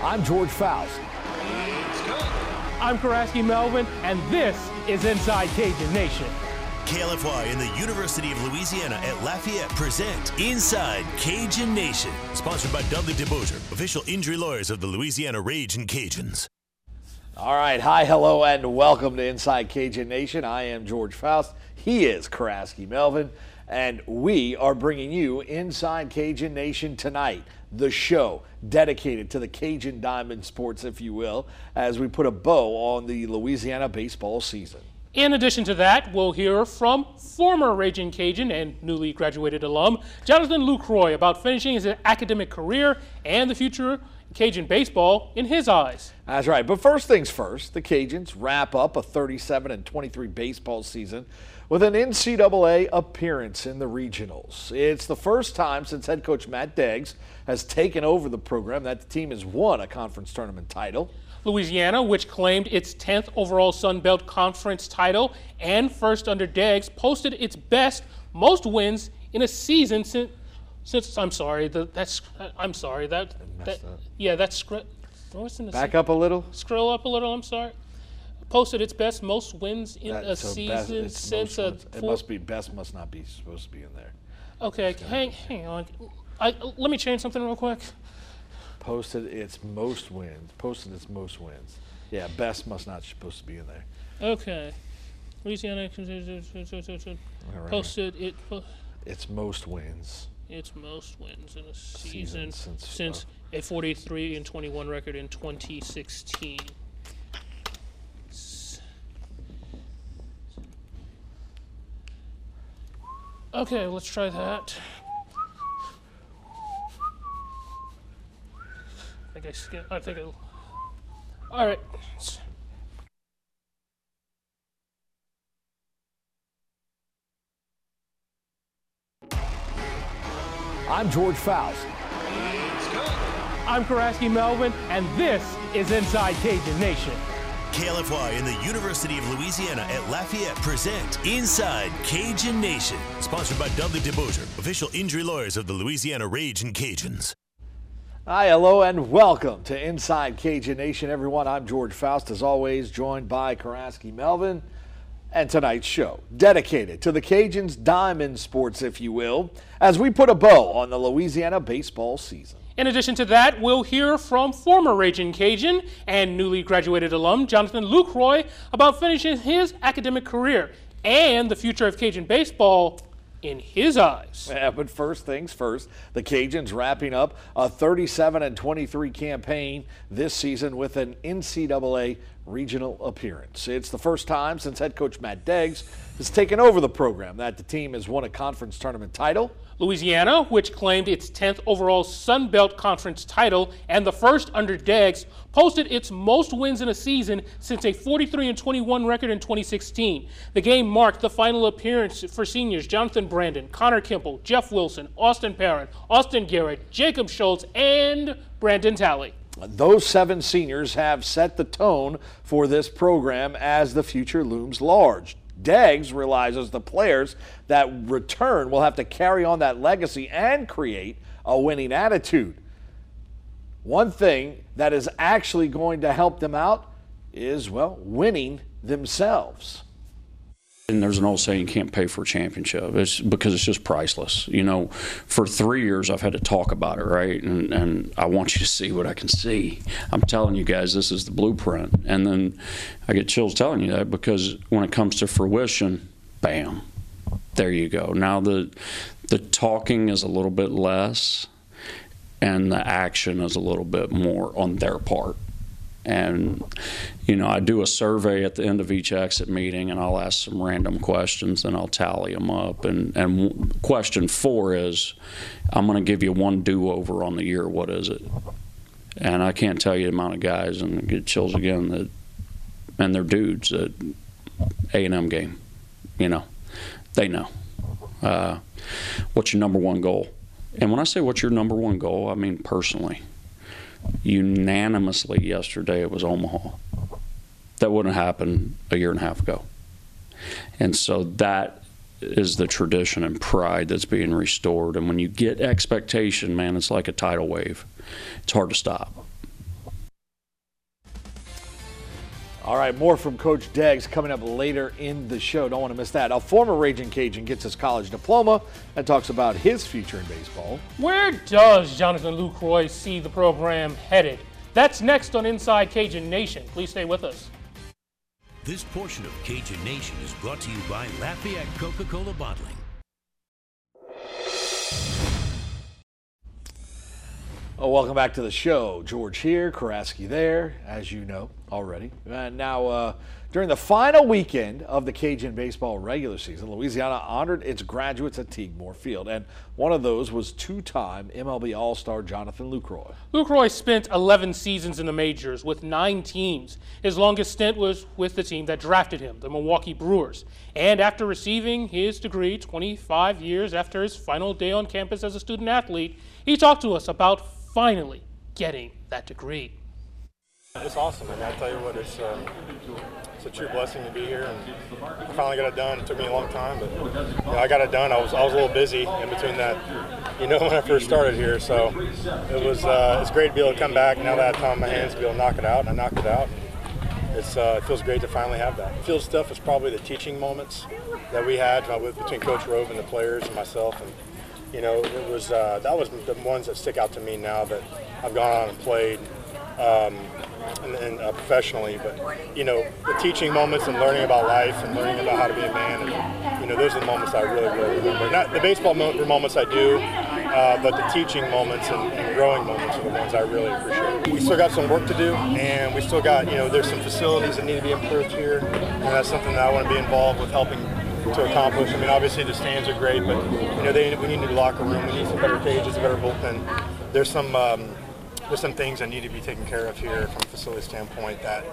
I'm George Faust. I'm Karaski Melvin, and this is Inside Cajun Nation. KLFY and the University of Louisiana at Lafayette present Inside Cajun Nation, sponsored by Dudley DeBosier, official injury lawyers of the Louisiana Ragin' Cajuns. All right, hi, hello, and welcome to Inside Cajun Nation. I am George Faust. He is Karaski Melvin, and we are bringing you Inside Cajun Nation tonight, the show dedicated to the Cajun Diamond sports, if you will, as we put a bow on the Louisiana baseball season. In addition to that, we'll hear from former Raging Cajun and newly graduated alum Jonathan Lucroy about finishing his academic career and the future Cajun baseball in his eyes. That's right. But first things first, the Cajuns wrap up a 37 and 23 baseball season with an NCAA appearance in the regionals. It's the first time since head coach Matt Deggs has taken over the program that the team has won a conference tournament title. Louisiana, which claimed its 10th overall Sun Belt Conference title and first under Deggs, posted its best, most wins in a season since. Since I'm sorry, the, that's I'm sorry that, that yeah that's back up a little. Scroll up a little. I'm sorry. Posted its best, most wins in that, a so season best, since a. It must be best. Must not be supposed to be in there. Okay, hang hang on. I, let me change something real quick posted its most wins. Posted its most wins. Yeah, best must not supposed to be in there. Okay. Louisiana posted it. its most wins. Its most wins in a season, season since, since uh, a 43 and 21 record in 2016. Okay, let's try that. Think I skip. I think I. All right. I'm George Faust. I'm Karaski Melvin, and this is Inside Cajun Nation. KLFY and the University of Louisiana at Lafayette present Inside Cajun Nation, sponsored by Dudley DeBosier, official injury lawyers of the Louisiana Ragin' Cajuns. Hi, hello, and welcome to Inside Cajun Nation, everyone. I'm George Faust, as always, joined by Karaski Melvin. And tonight's show, dedicated to the Cajuns' diamond sports, if you will, as we put a bow on the Louisiana baseball season. In addition to that, we'll hear from former Raging Cajun and newly graduated alum Jonathan Lucroy about finishing his academic career and the future of Cajun baseball in his eyes. Yeah, but first things first, the Cajuns wrapping up a 37 and 23 campaign this season with an NCAA regional appearance. It's the first time since head coach Matt Deggs has taken over the program that the team has won a conference tournament title. Louisiana, which claimed its 10th overall Sun Belt Conference title and the first under Deggs, posted its most wins in a season since a 43 21 record in 2016. The game marked the final appearance for seniors Jonathan Brandon, Connor Kimple, Jeff Wilson, Austin Perrin, Austin Garrett, Jacob Schultz, and Brandon Talley. Those seven seniors have set the tone for this program as the future looms large. Deggs realizes the players that return will have to carry on that legacy and create a winning attitude. One thing that is actually going to help them out is, well, winning themselves. And there's an old saying, you can't pay for a championship. It's because it's just priceless. You know, for three years I've had to talk about it, right? And, and I want you to see what I can see. I'm telling you guys, this is the blueprint. And then I get chills telling you that because when it comes to fruition, bam, there you go. Now the the talking is a little bit less, and the action is a little bit more on their part. And, you know, I do a survey at the end of each exit meeting and I'll ask some random questions and I'll tally them up. And, and question four is I'm going to give you one do over on the year. What is it? And I can't tell you the amount of guys and get chills again that, and they're dudes at A&M game. You know, they know. Uh, what's your number one goal? And when I say what's your number one goal, I mean personally unanimously yesterday it was Omaha. That wouldn't happen a year and a half ago. And so that is the tradition and pride that's being restored. And when you get expectation, man, it's like a tidal wave. It's hard to stop. All right, more from Coach Deggs coming up later in the show. Don't want to miss that. A former Raging Cajun gets his college diploma and talks about his future in baseball. Where does Jonathan Lucroy see the program headed? That's next on Inside Cajun Nation. Please stay with us. This portion of Cajun Nation is brought to you by Lafayette Coca Cola Bottling. Oh, welcome back to the show. George here, Karaski there, as you know already. And now, uh, during the final weekend of the Cajun baseball regular season, Louisiana honored its graduates at Tigue Moore Field, and one of those was two-time MLB All-Star Jonathan Lucroy. Lucroy spent 11 seasons in the majors with nine teams. His longest stint was with the team that drafted him, the Milwaukee Brewers. And after receiving his degree 25 years after his final day on campus as a student athlete, he talked to us about finally getting that degree. It's awesome, and I tell you what, it's uh, it's a true blessing to be here, and I finally got it done. It took me a long time, but you know, I got it done. I was I was a little busy in between that, you know, when I first started here. So it was uh, it's great to be able to come back now that I have time in my hands to be able to knock it out, and I knocked it out. It's, uh, it feels great to finally have that. Field stuff is probably the teaching moments that we had uh, with between Coach Robe and the players and myself, and you know, it was uh, that was the ones that stick out to me now that I've gone on and played. Um, and, and uh, professionally, but you know, the teaching moments and learning about life and learning about how to be a man, and, you know, those are the moments I really, really remember. Not the baseball mo- moments I do, uh, but the teaching moments and, and, growing moments are the ones I really appreciate. We still got some work to do, and we still got, you know, there's some facilities that need to be improved here, and that's something that I want to be involved with helping to accomplish. I mean, obviously the stands are great, but you know, they, we need a new locker room, we need some better cages, a better bullpen. There's some. Um, there's some things that need to be taken care of here from a facility standpoint that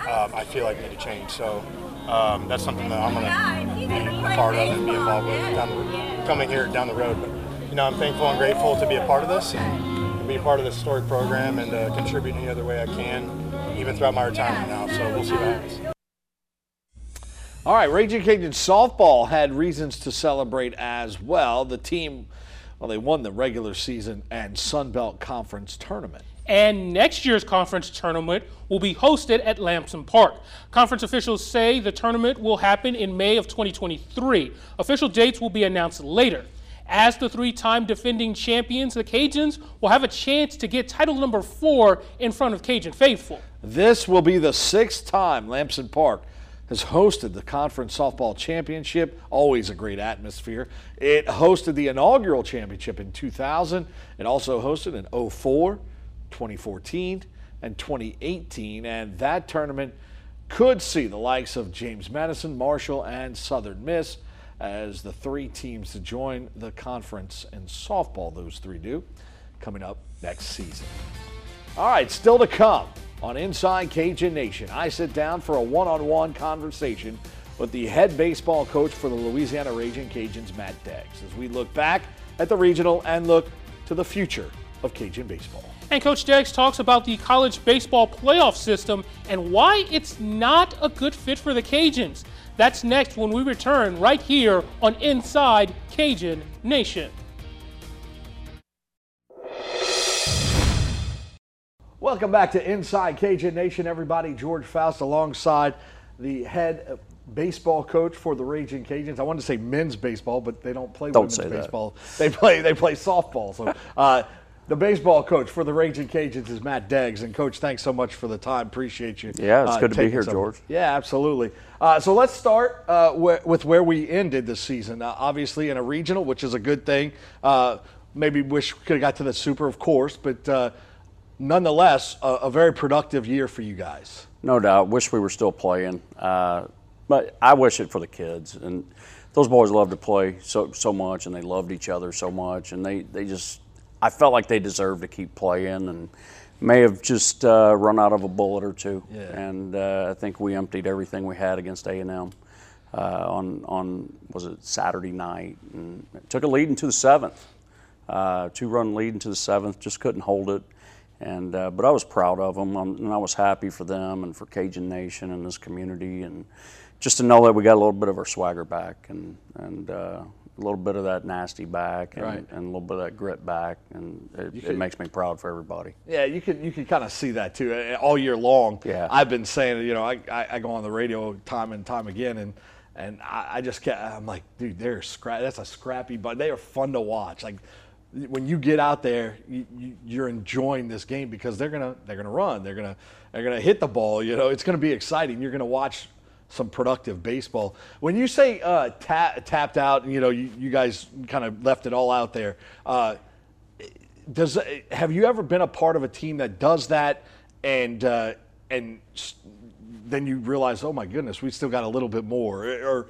um, I feel like need to change. So um, that's something that I'm going to be a part of and be involved with down the, coming here down the road. But you know, I'm thankful and grateful to be a part of this and be a part of this story program and uh, contribute any other way I can, even throughout my retirement now. So we'll see what happens. All right, Raging Cajun softball had reasons to celebrate as well. The team well, they won the regular season and Sun Belt Conference tournament. And next year's conference tournament will be hosted at Lamson Park. Conference officials say the tournament will happen in May of 2023. Official dates will be announced later. As the three time defending champions, the Cajuns will have a chance to get title number four in front of Cajun Faithful. This will be the sixth time Lamson Park has hosted the Conference Softball Championship, always a great atmosphere. It hosted the inaugural championship in 2000. It also hosted in 04, 2014, and 2018. And that tournament could see the likes of James Madison, Marshall, and Southern Miss as the three teams to join the conference in softball, those three do, coming up next season. All right, still to come on Inside Cajun Nation. I sit down for a one on one conversation with the head baseball coach for the Louisiana Raging Cajuns, Matt Deggs, as we look back at the regional and look to the future of Cajun baseball. And Coach Deggs talks about the college baseball playoff system and why it's not a good fit for the Cajuns. That's next when we return right here on Inside Cajun Nation. Welcome back to Inside Cajun Nation, everybody. George Faust alongside the head baseball coach for the Raging Cajuns. I wanted to say men's baseball, but they don't play don't women's baseball. They play they play softball. So uh, the baseball coach for the Raging Cajuns is Matt Deggs. And coach, thanks so much for the time. Appreciate you. Yeah, it's uh, good to be here, some, George. Yeah, absolutely. Uh, so let's start uh, wh- with where we ended this season. Uh, obviously in a regional, which is a good thing. Uh, maybe wish we could have got to the super, of course, but nonetheless, a, a, very productive year for you guys. No doubt. Wish we were still playing, uh, but I wish it for the kids. And those boys love to play so so much, and they loved each other so much, and they they just I felt like they deserved to keep playing, and may have just uh, run out of a bullet or two. Yeah. And uh, I think we emptied everything we had against A and M. Uh, on on was it Saturday night and took a lead into the seventh, uh, two run lead into the seventh, just couldn't hold it. And uh, but I was proud of them, um, and I was happy for them and for Cajun Nation and this community, and just to know that we got a little bit of our swagger back, and and uh, a little bit of that nasty back and, Right. and a little bit of that grit back, and it, could- it makes me proud for everybody. Yeah, you can you can kind of see that too uh, all year long. Yeah. I've been saying, you know, I, I, I go on the radio time and time again, and and I, I just can't. I'm like, dude, they're scrap. That's a scrappy, but they are fun to watch. Like when you get out there, you, you're enjoying this game because they're gonna they're gonna run, they're gonna they're gonna hit the ball. You know, it's gonna be exciting. You're gonna watch some productive baseball. When you say uh, ta- tapped out, you know, you, you guys kind of left it all out there. Uh, does have you ever been a part of a team that does that and uh, and then you realize oh my goodness we still got a little bit more or,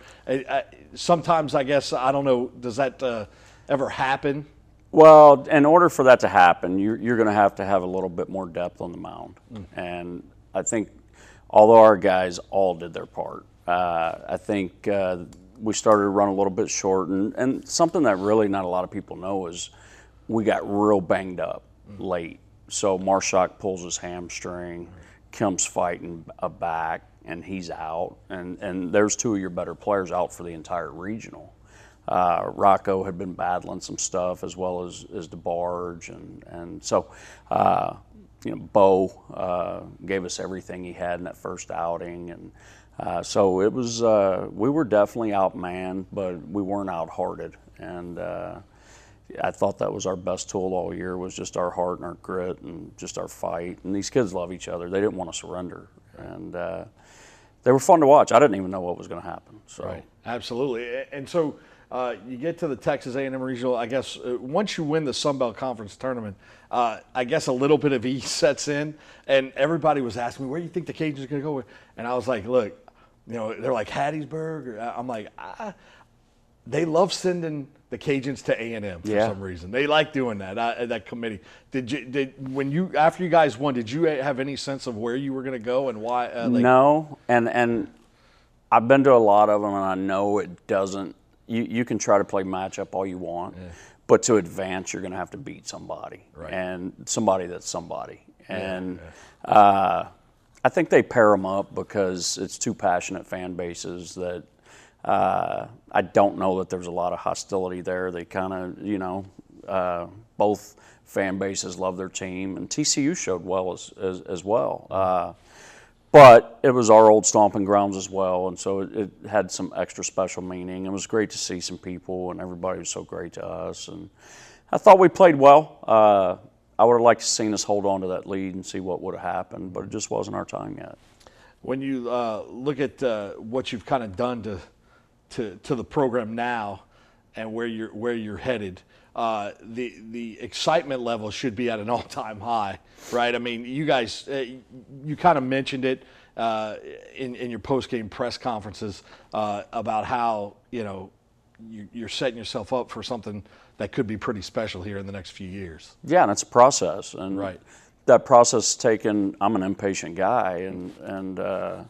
sometimes I guess I don't know does that uh, ever happen Well, in order for that to happen, you're, you're going to have to have a little bit more depth on the mound. And I think, although our guys all did their part, uh, I think uh, we started to run a little bit short. And, and something that really not a lot of people know is we got real banged up late. So Marusak pulls his hamstring, Kemp's fighting a back, and he's out. And, and there's two of your better players out for the entire regional. Uh, Rocco had been battling some stuff as well as, as DeBarge. And, and so, uh, you know, Bo uh, gave us everything he had in that first outing. And uh, so it was, uh, we were definitely outmanned, but we weren't outhearted. And uh, I thought that was our best tool all year was just our heart and our grit and just our fight. And these kids love each other. They didn't want to surrender. And they were fun to watch. I didn't even know what was going to happen. So. absolutely and so uh, you get to the Texas A&M regional I guess uh, once you win the Sun Belt Conference tournament uh, I guess a little bit of ease sets in and everybody was asking me where do you think the Cajuns are going to go and I was like look you know they're like Hattiesburg I'm like ah, they love sending the Cajuns to A and M for Yeah. some reason. They like doing that. Uh, that committee. Did you did when you after you guys won? Did you have any sense of where you were going to go and why? Uh, like, no, and and I've been to a lot of them, and I know it doesn't. You you can try to play matchup all you want, but to advance, you're going to have to beat somebody, Right. and somebody that's somebody. And Uh, I think they pair them up because it's two passionate fan bases that. Uh, I don't know that there's a lot of hostility there. They kind of, you know, uh, both fan bases love their team, and TCU showed well as as, as well. But it was our old stomping grounds as well, and so it, it had some extra special meaning. It was great to see some people, and everybody was so great to us. And I thought we played well. Uh, I would have liked to seen us hold on to that lead and see what would have happened, but it just wasn't our time yet. when you uh, look at uh, what you've kind of done to, to to the program now and where you're where you're headed, uh, the the excitement level should be at an all time high, right? I mean, you guys, uh, you kind of mentioned it uh, in in your post game press conferences uh, about how you know you, you're setting yourself up for something that could be pretty special here in the next few years. Yeah, and it's a process, and Right. that process taken. I'm an impatient guy, and and uh,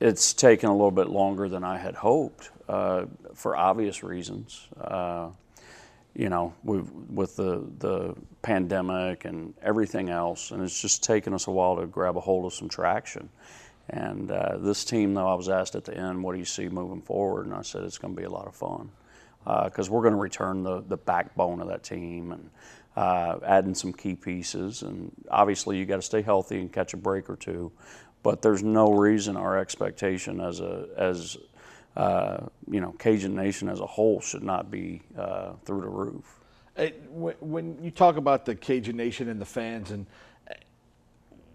it's taken a little bit longer than I had hoped uh, for obvious reasons. Uh, you know, with the the pandemic and everything else, and it's just taken us a while to grab a hold of some traction. And uh, this team, though, I was asked at the end, "What do you see moving forward?" And I said, "It's going to be a lot of fun." because we're going to return the, the backbone of that team and uh, adding some key pieces. And obviously, you got to stay healthy and catch a break or two. But there's no reason our expectation as a as uh, you know Cajun Nation as a whole should not be uh, through the roof. Uh, when, you talk about the Cajun Nation and the fans, and uh,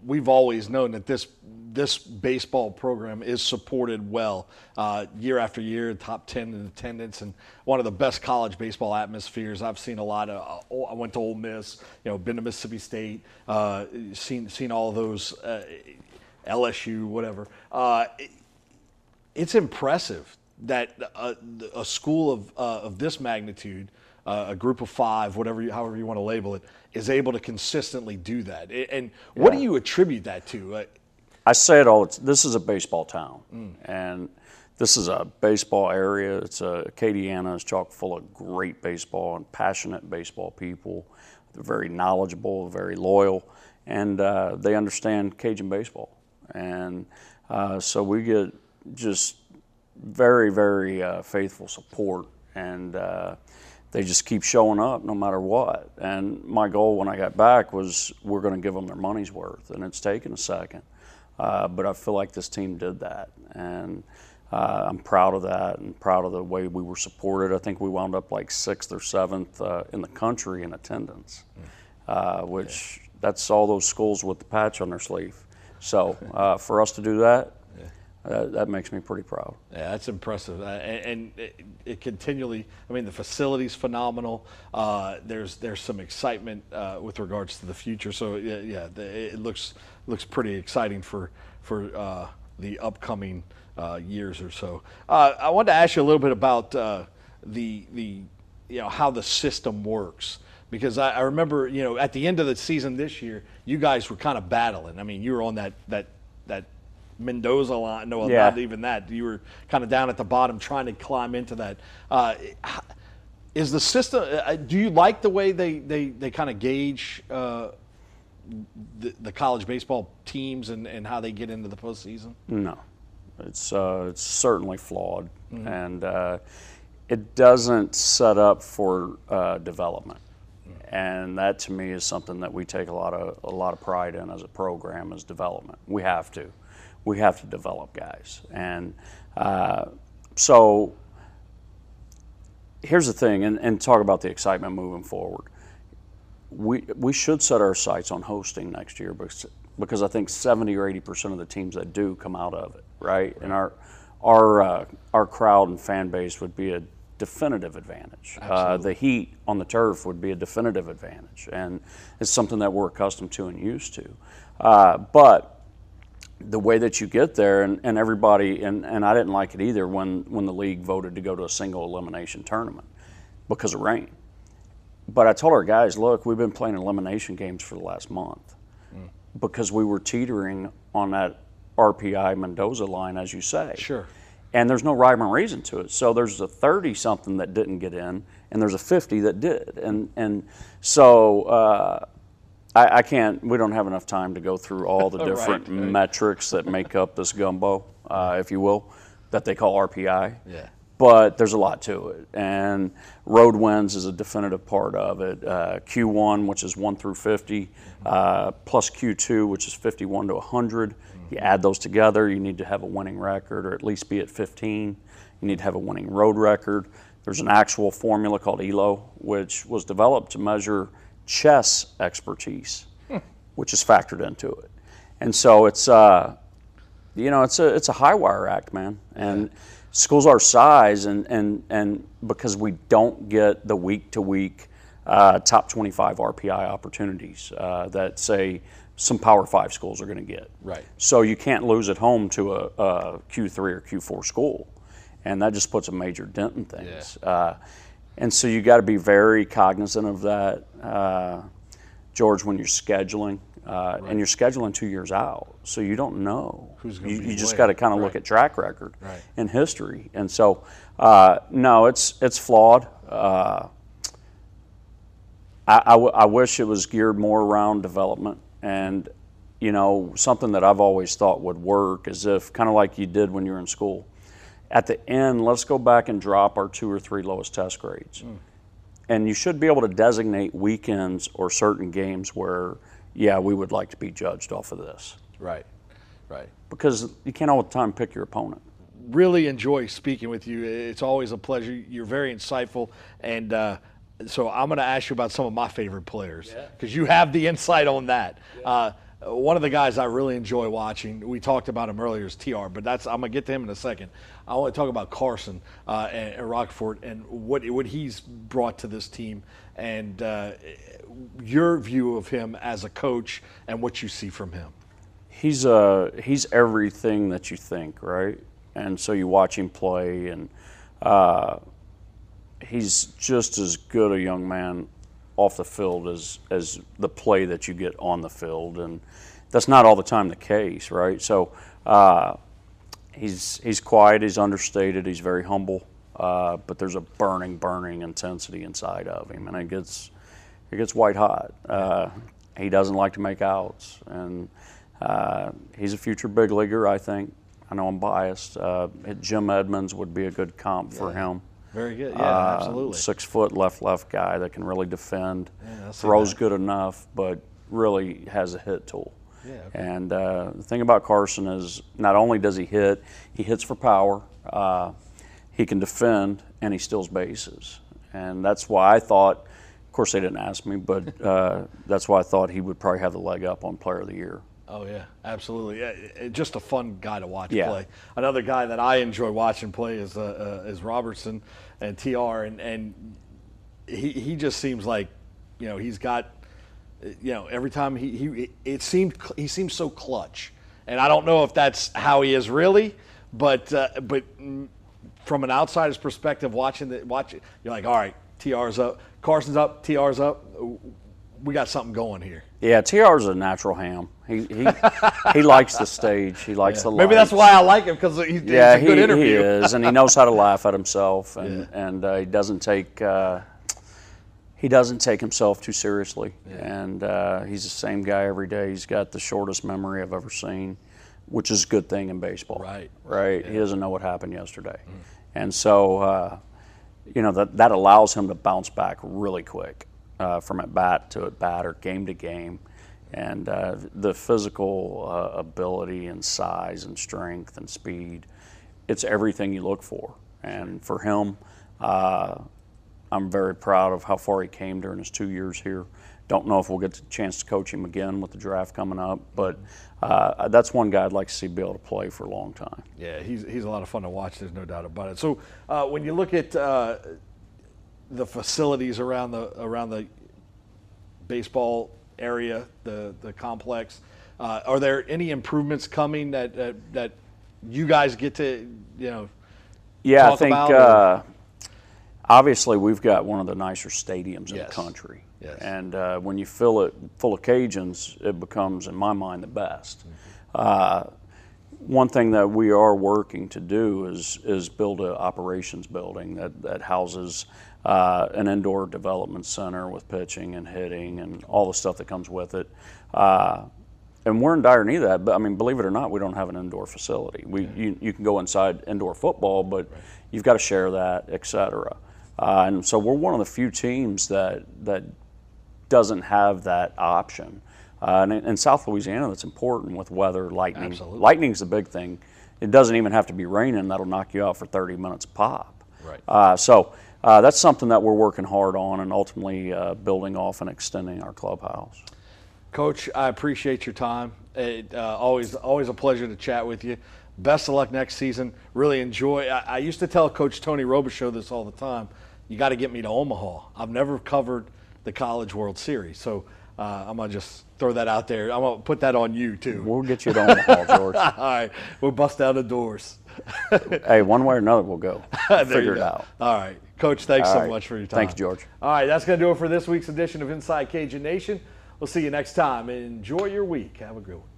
we've always known that this this baseball program is supported well uh, year after year, top ten in attendance, and one of the best college baseball atmospheres. I've seen a lot of. Uh, I went to Ole Miss, you know, been to Mississippi State, uh, seen seen all those, LSU, whatever. Uh, it's impressive that a, a school of, uh, of this magnitude, uh, a group of five, whatever, you, however you want to label it, is able to consistently do that. And what do you attribute that to? Uh, I say it all. It's, this is a baseball town, and this is a baseball area. It's a Acadiana is chock full of great baseball and passionate baseball people. They're very knowledgeable, very loyal, and uh, they understand Cajun baseball. And uh, so we get just very, very uh, faithful support, and uh, they just keep showing up no matter what. And my goal when I got back was we're going to give them their money's worth, and it's taken a second, uh, but I feel like this team did that, and. Uh, I'm proud of that and proud of the way we were supported. I think we wound up like sixth or seventh uh, in the country in attendance, uh, which that's all those schools with the patch on their sleeve. So uh, for us to do that, uh, that makes me pretty proud. Yeah, that's impressive, uh, and, and it, it continually. I mean, the facility's phenomenal. Uh, there's there's some excitement uh, with regards to the future. So yeah, yeah, the, it looks looks pretty exciting for for uh, the upcoming uh, years or so. I wanted to ask you a little bit about the the you know how the system works because I, I, remember you know at the end of the season this year you guys were kind of battling. I mean, you were on that that that Mendoza line. No, Yeah. not even that. You were kind of down at the bottom trying to climb into that. Uh, is the system? Uh, do you like the way they they, they kind of gauge uh, the, the college baseball teams and, and how they get into the postseason? No, it's uh, it's certainly flawed, and uh, it doesn't set up for uh, development. And that to me is something that we take a lot of a lot of pride in as a program as development. We have to, we have to develop guys, and uh, so here's the thing, and, and talk about the excitement moving forward. We we should set our sights on hosting next year because because I think 70 or 80 percent of the teams that do come out of it, right? And our our uh, our crowd and fan base would be a definitive advantage. Uh, the heat on the turf would be a definitive advantage, and it's something that we're accustomed to and used to. Uh, but the way that you get there, and, and everybody, and, and I didn't like it either when, when the league voted to go to a single elimination tournament because of rain. But I told our guys, look, we've been playing elimination games for the last month because we were teetering on that RPI Mendoza line, as you say. Sure. And there's no rhyme or reason to it. So there's a 30 something that didn't get in, and there's a 50 that did. And, and so uh, I, I can't, we don't have enough time to go through all the Right, different right. metrics that make up this gumbo, uh, if you will, that they call RPI. Yeah. But there's a lot to it. And road wins is a definitive part of it. Uh, Q1, which is 1 through 50, uh, plus Q2, which is 51 to 100. You add those together, you need to have a winning record or at least be at 15. You need to have a winning road record. There's an actual formula called ELO, which was developed to measure chess expertise, which is factored into it. And so it's, uh, you know, it's a it's a high wire act, man. And schools our size, and and and because we don't get the week to week top 25 RPI opportunities uh, that say some Power Five schools are going to get. Right. So you can't lose at home to a, a Q3 or Q4 school, and that just puts a major dent in things. Uh, and so you got to be very cognizant of that, uh, George, when you're scheduling. Uh, And you're scheduling two years out, so you don't know. Who's gonna you, you just got to kind of look at track record Right. and history. And so, uh, no, it's it's flawed. Uh, I, I, w- I wish it was geared more around development and you know something that I've always thought would work is if kind of like you did when you were in school. At the end, let's go back and drop our two or three lowest test grades. And you should be able to designate weekends or certain games where, yeah, we would like to be judged off of this. Right. Right. Because you can't all the time pick your opponent. really enjoy speaking with you. It's always a pleasure. You're very insightful, and uh, so I'm going to ask you about some of my favorite players because you have the insight on that. Uh, one of the guys I really enjoy watching. We talked about him earlier is Tr, but that's I'm to get to him in a second. I want to talk about Carson uh, and, and Roccaforte and what what he's brought to this team and uh, your view of him as a coach and what you see from him. he's uh he's everything that you think, right? And so you watch him play, and uh, he's just as good a young man off the field as as the play that you get on the field, and that's not all the time the case, right? So uh, he's he's quiet, he's understated, he's very humble, uh, but there's a burning, burning intensity inside of him, and it gets it gets white hot. Uh, he doesn't like to make outs, and uh, he's a future big leaguer, I think. I know I'm biased. Uh, Jim Edmonds would be a good comp for him. Very good. Yeah, Uh, absolutely. Six foot left left guy that can really defend, see throws good enough, but really has a hit tool. Yeah, okay. And uh, the thing about Carson is not only does he hit, he hits for power, uh, he can defend, and he steals bases. And that's why I thought, of course, they didn't ask me, but uh, that's why I thought he would probably have the leg up on Player of the Year. Oh yeah, absolutely. Yeah, just a fun guy to watch Yeah. play. Another guy that I enjoy watching play is uh, uh, is Robertson and Tr, and and he he just seems like, you know, he's got, you know, every time he he it seemed he seems so clutch, and I don't know if that's how he is really, but uh, but from an outsider's perspective, watching the watch, you're like, all right, Tr's up, Carson's up, Tr's up, we got something going here. Yeah, TR is a natural ham. He he, he likes the stage. He likes the Maybe that's why I like him because he's, Yeah, he's a good he, interview. he is, and he knows how to laugh at himself, and and uh, he doesn't take uh, he doesn't take himself too seriously, and uh, he's the same guy every day. He's got the shortest memory I've ever seen, which is a good thing in baseball. Right. right. He doesn't know what happened yesterday, and so uh, you know that that allows him to bounce back really quick uh, from at bat to at bat or game to game. And uh, the physical uh, ability and size and strength and speed, it's everything you look for. And for him, uh, I'm very proud of how far he came during his two years here. Don't know if we'll get the chance to coach him again with the draft coming up, but uh, that's one guy I'd like to see be able to play for a long time. Yeah, he's, he's a lot of fun to watch. There's no doubt about it. So uh, when you look at uh, the facilities around the around the baseball area, the the complex, uh, are there any improvements coming that, that that you guys get to you know? Yeah, I think about, uh, obviously we've got one of the nicer stadiums in the country. Yes. And uh, when you fill it full of Cajuns, it becomes, in my mind, the best. Mm-hmm. One thing that we are working to do is is build an operations building that that houses uh, an indoor development center with pitching and hitting and all the stuff that comes with it. Uh, and we're in dire need of that. But I mean, believe it or not, we don't have an indoor facility. We you, you can go inside indoor football, but you've got to share that, et cetera. Uh, and so we're one of the few teams that that doesn't have that option. Uh, and in, South Louisiana, that's important with weather, lightning. Absolutely. Lightning's the big thing. It doesn't even have to be raining; that'll knock you out for 30 minutes pop. Right. Uh, so uh, that's something that we're working hard on, and ultimately uh, building off and extending our clubhouse. Coach, I appreciate your time. It, uh, always, always a pleasure to chat with you. Best of luck next season. Really enjoy. I, I used to tell Coach Tony Robichaux this all the time. You got to get me to Omaha. I've never covered the College World Series, so uh, I'm gonna just throw that out there. I'm gonna put that on you too. We'll get you to Omaha, George. all right, we'll bust down the doors. hey, one way or another, we'll go. Figure it go. out. All right, Coach. Thanks All so right. much for your time. Thank you, George. All right, that's gonna do it for this week's edition of Inside Cajun Nation. We'll see you next time. Enjoy your week. Have a good one.